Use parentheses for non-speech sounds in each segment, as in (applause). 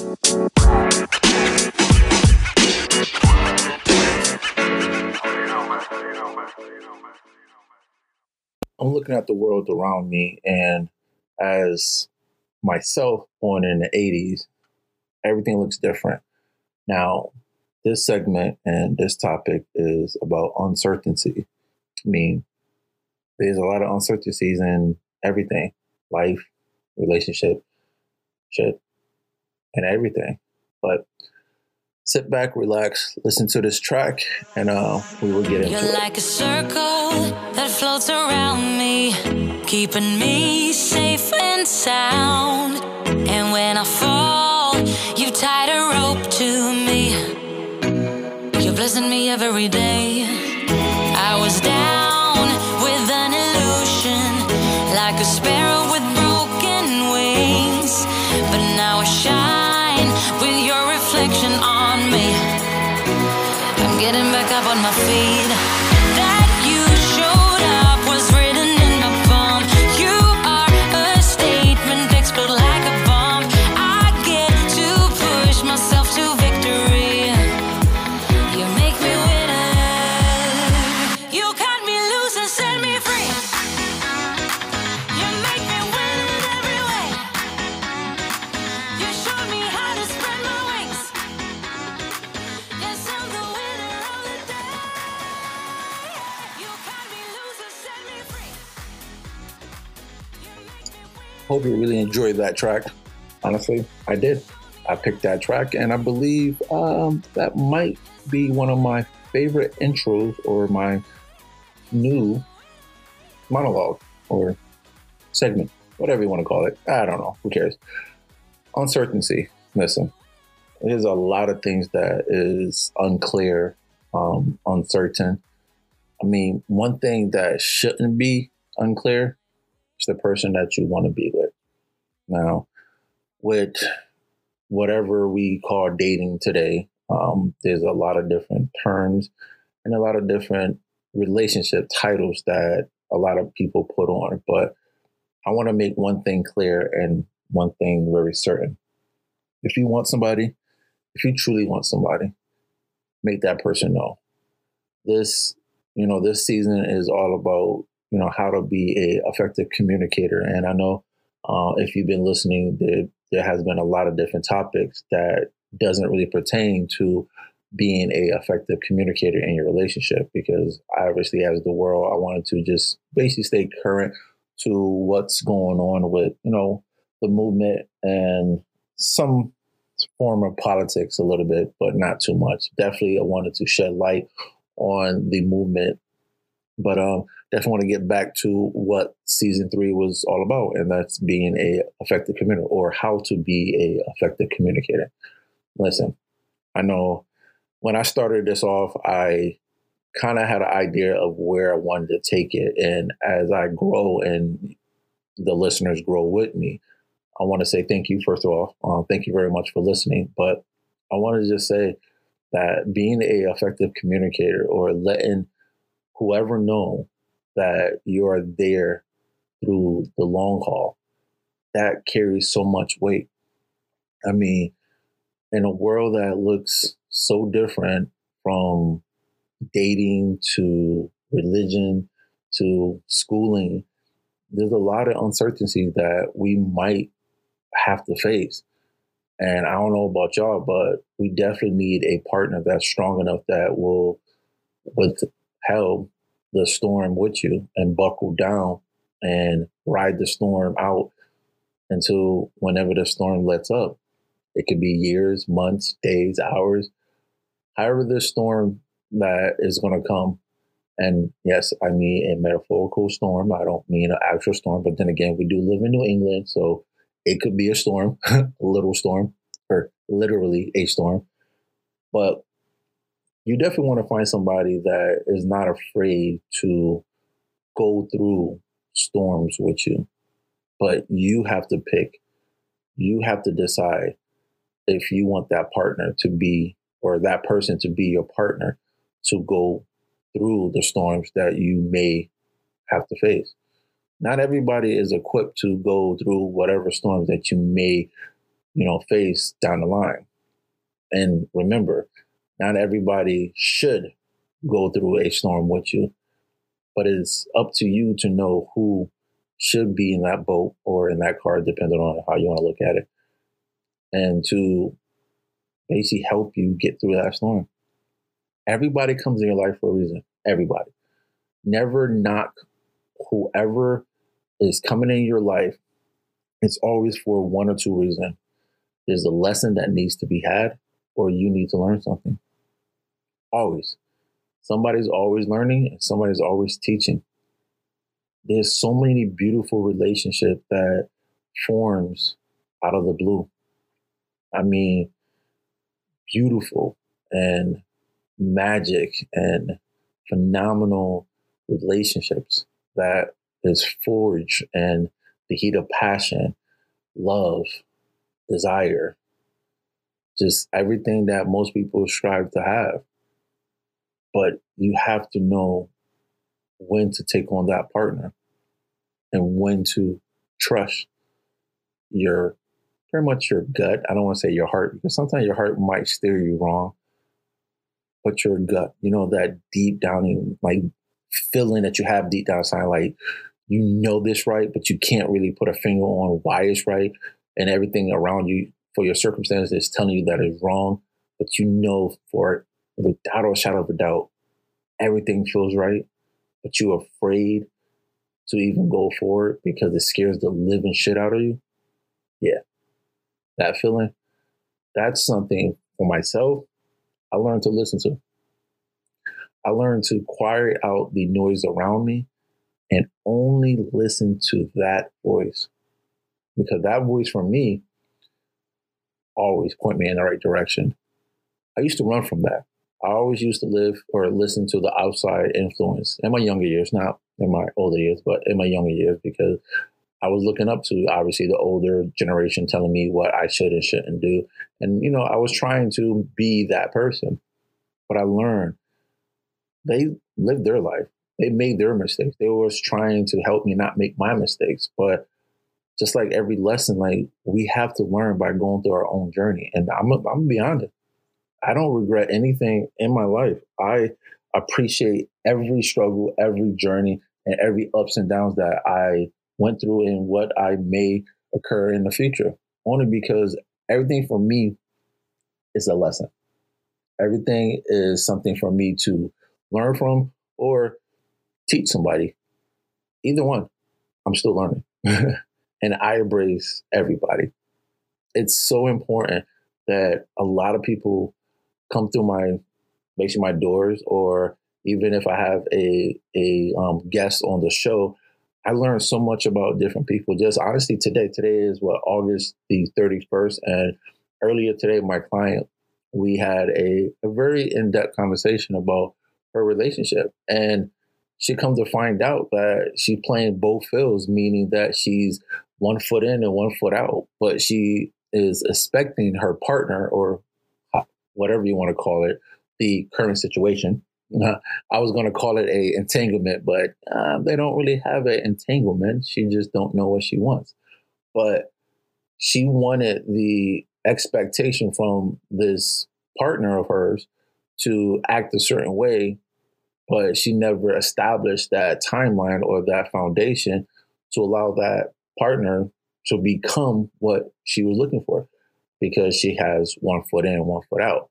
I'm looking at the world around me, and as myself born in the 80s, everything looks different. Now, this segment and this topic is about uncertainty. I mean, there's a lot of uncertainties in everything life, relationship, shit, and everything. But sit back, relax, listen to this track, and uh, we will get into You're it. like a circle that floats around me, keeping me safe and sound. And when I fall, you tied a rope to me. You're blessing me every day. Hope you really enjoyed that track. Honestly, I did. I picked that track, and I believe um, that might be one of my favorite intros or my new monologue or segment, whatever you want to call it. I don't know. Who cares? Uncertainty. Listen, there's a lot of things that is unclear, um, uncertain. I mean, one thing that shouldn't be unclear is the person that you want to be with. Now, with whatever we call dating today, um, there's a lot of different terms and a lot of different relationship titles that a lot of people put on. But I want to make one thing clear and one thing very certain. If you want somebody, if you truly want somebody, make that person know. This, you know, this season is all about, you know, how to be a effective communicator. And I know uh, if you've been listening, there, there has been a lot of different topics that doesn't really pertain to being a effective communicator in your relationship because obviously as the world i wanted to just basically stay current to what's going on with you know the movement and some form of politics a little bit but not too much definitely i wanted to shed light on the movement but um definitely want to get back to what season three was all about and that's being a effective communicator or how to be a effective communicator listen i know when I started this off, I kind of had an idea of where I wanted to take it. And as I grow and the listeners grow with me, I want to say thank you, first of all. Uh, thank you very much for listening. But I want to just say that being a effective communicator or letting whoever know that you are there through the long haul, that carries so much weight. I mean, in a world that looks so different from dating to religion to schooling, there's a lot of uncertainties that we might have to face. And I don't know about y'all, but we definitely need a partner that's strong enough that will withheld the storm with you and buckle down and ride the storm out until whenever the storm lets up. It could be years, months, days, hours, however the storm that is going to come. And yes, I mean a metaphorical storm. I don't mean an actual storm, but then again, we do live in New England, so it could be a storm, (laughs) a little storm, or literally a storm. But you definitely want to find somebody that is not afraid to go through storms with you. But you have to pick, you have to decide if you want that partner to be or that person to be your partner to go through the storms that you may have to face. Not everybody is equipped to go through whatever storms that you may, you know, face down the line. And remember, not everybody should go through a storm with you, but it's up to you to know who should be in that boat or in that car, depending on how you want to look at it, and to basically help you get through that storm. Everybody comes in your life for a reason. Everybody. Never knock whoever is coming in your life. It's always for one or two reasons. There's a lesson that needs to be had, or you need to learn something. Always. Somebody's always learning and somebody's always teaching. There's so many beautiful relationships that forms out of the blue. I mean, beautiful and magic and phenomenal relationships that is forged and the heat of passion, love, desire, just everything that most people strive to have. But you have to know when to take on that partner and when to trust your pretty much your gut. I don't want to say your heart because sometimes your heart might steer you wrong, but your gut, you know, that deep down, like feeling that you have deep down inside, like you know this right, but you can't really put a finger on why it's right, and everything around you for your circumstances is telling you that it's wrong, but you know for without a shadow of a doubt, everything feels right, but you're afraid to even go forward because it scares the living shit out of you. Yeah, that feeling, that's something for myself. I learned to listen to. I learned to quiet out the noise around me and only listen to that voice. Because that voice for me always point me in the right direction. I used to run from that. I always used to live or listen to the outside influence in my younger years, not in my older years, but in my younger years, because I was looking up to obviously the older generation telling me what I should and shouldn't do. And, you know, I was trying to be that person. But I learned they lived their life. They made their mistakes. They were trying to help me not make my mistakes. But just like every lesson, like we have to learn by going through our own journey. And I'm, I'm gonna be honest, I don't regret anything in my life. I appreciate every struggle, every journey, and every ups and downs that I went through and what I may occur in the future. Only because everything for me is a lesson. Everything is something for me to learn from or teach somebody. Either one, I'm still learning. (laughs) and I embrace everybody. It's so important that a lot of people come through my basically my doors or even if I have a a um, guest on the show, I learned so much about different people. Just honestly, today, today is what August the thirty first, and earlier today, my client, we had a, a very in depth conversation about her relationship, and she comes to find out that she's playing both fields, meaning that she's one foot in and one foot out, but she is expecting her partner or whatever you want to call it, the current situation. (laughs) I was going to call it a entanglement, but uh, they don't really have an entanglement. She just don't know what she wants. But she wanted the expectation from this partner of hers to act a certain way, but she never established that timeline or that foundation to allow that partner to become what she was looking for because she has one foot in, and one foot out.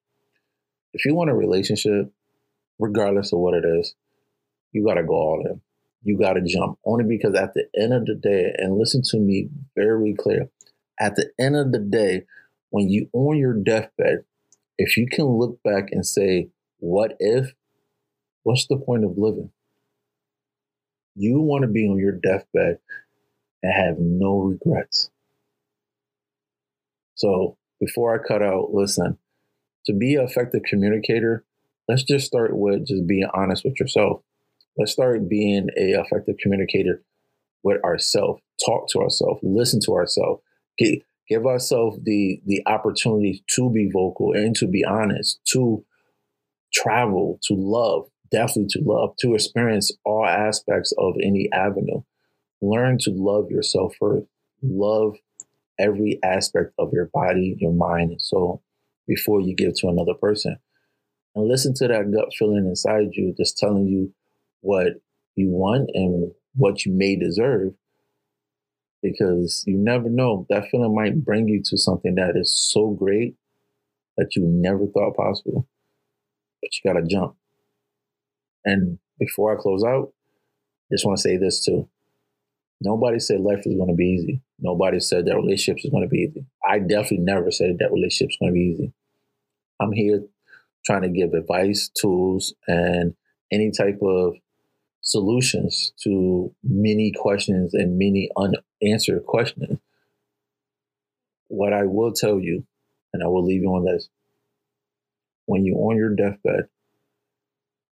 If you want a relationship, regardless of what it is, you got to go all in. You got to jump. Only because at the end of the day, and listen to me very clear, at the end of the day, when you on your deathbed, if you can look back and say, what if, what's the point of living? You want to be on your deathbed and have no regrets. So before I cut out, listen, to be an effective communicator, let's just start with just being honest with yourself. Let's start being a effective communicator with ourselves. Talk to ourselves, listen to ourselves, give, give ourselves the the opportunity to be vocal and to be honest, to travel, to love, definitely to love, to experience all aspects of any avenue. Learn to love yourself first. Love every aspect of your body, your mind, and soul before you give to another person. And listen to that gut feeling inside you just telling you what you want and what you may deserve because you never know. That feeling might bring you to something that is so great that you never thought possible. But you got to jump. And before I close out, I just want to say this too. Nobody said life is going to be easy. Nobody said that relationships is going to be easy. I definitely never said that relationships going to be easy. I'm here trying to give advice, tools, and any type of solutions to many questions and many unanswered questions. What I will tell you, and I will leave you on this when you're on your deathbed,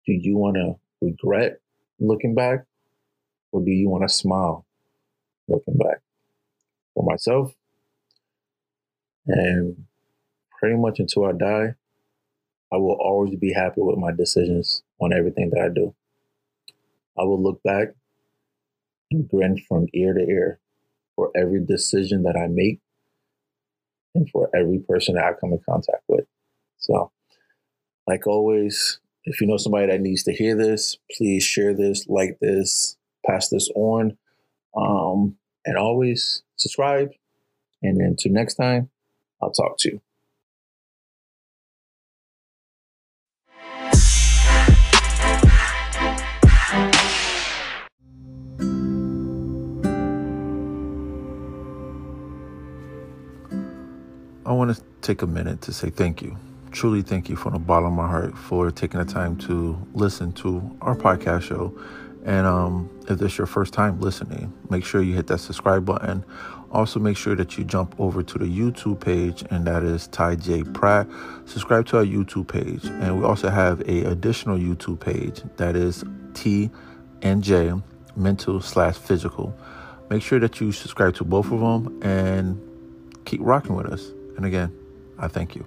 do you want to regret looking back or do you want to smile looking back? For myself, and pretty much until I die, I will always be happy with my decisions on everything that I do. I will look back and grin from ear to ear for every decision that I make and for every person that I come in contact with. So, like always, if you know somebody that needs to hear this, please share this, like this, pass this on, um, and always subscribe. And until next time, I'll talk to you. I want to take a minute to say thank you. Truly thank you from the bottom of my heart for taking the time to listen to our podcast show. And um, if this is your first time listening, make sure you hit that subscribe button. Also, make sure that you jump over to the YouTube page, and that is Ty J Pratt. Subscribe to our YouTube page, and we also have a additional YouTube page that is T and J Mental slash Physical. Make sure that you subscribe to both of them and keep rocking with us. And again, I thank you.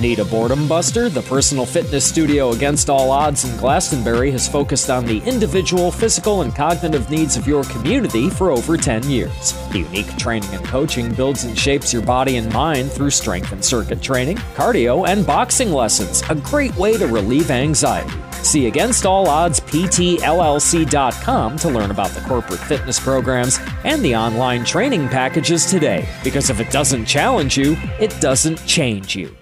Need a boredom buster? The personal fitness studio Against All Odds in Glastonbury has focused on the individual, physical, and cognitive needs of your community for over 10 years. Unique training and coaching builds and shapes your body and mind through strength and circuit training, cardio, and boxing lessons, a great way to relieve anxiety. See Against All Odds PTLLC.com to learn about the corporate fitness programs and the online training packages today. Because if it doesn't challenge you, it doesn't change you.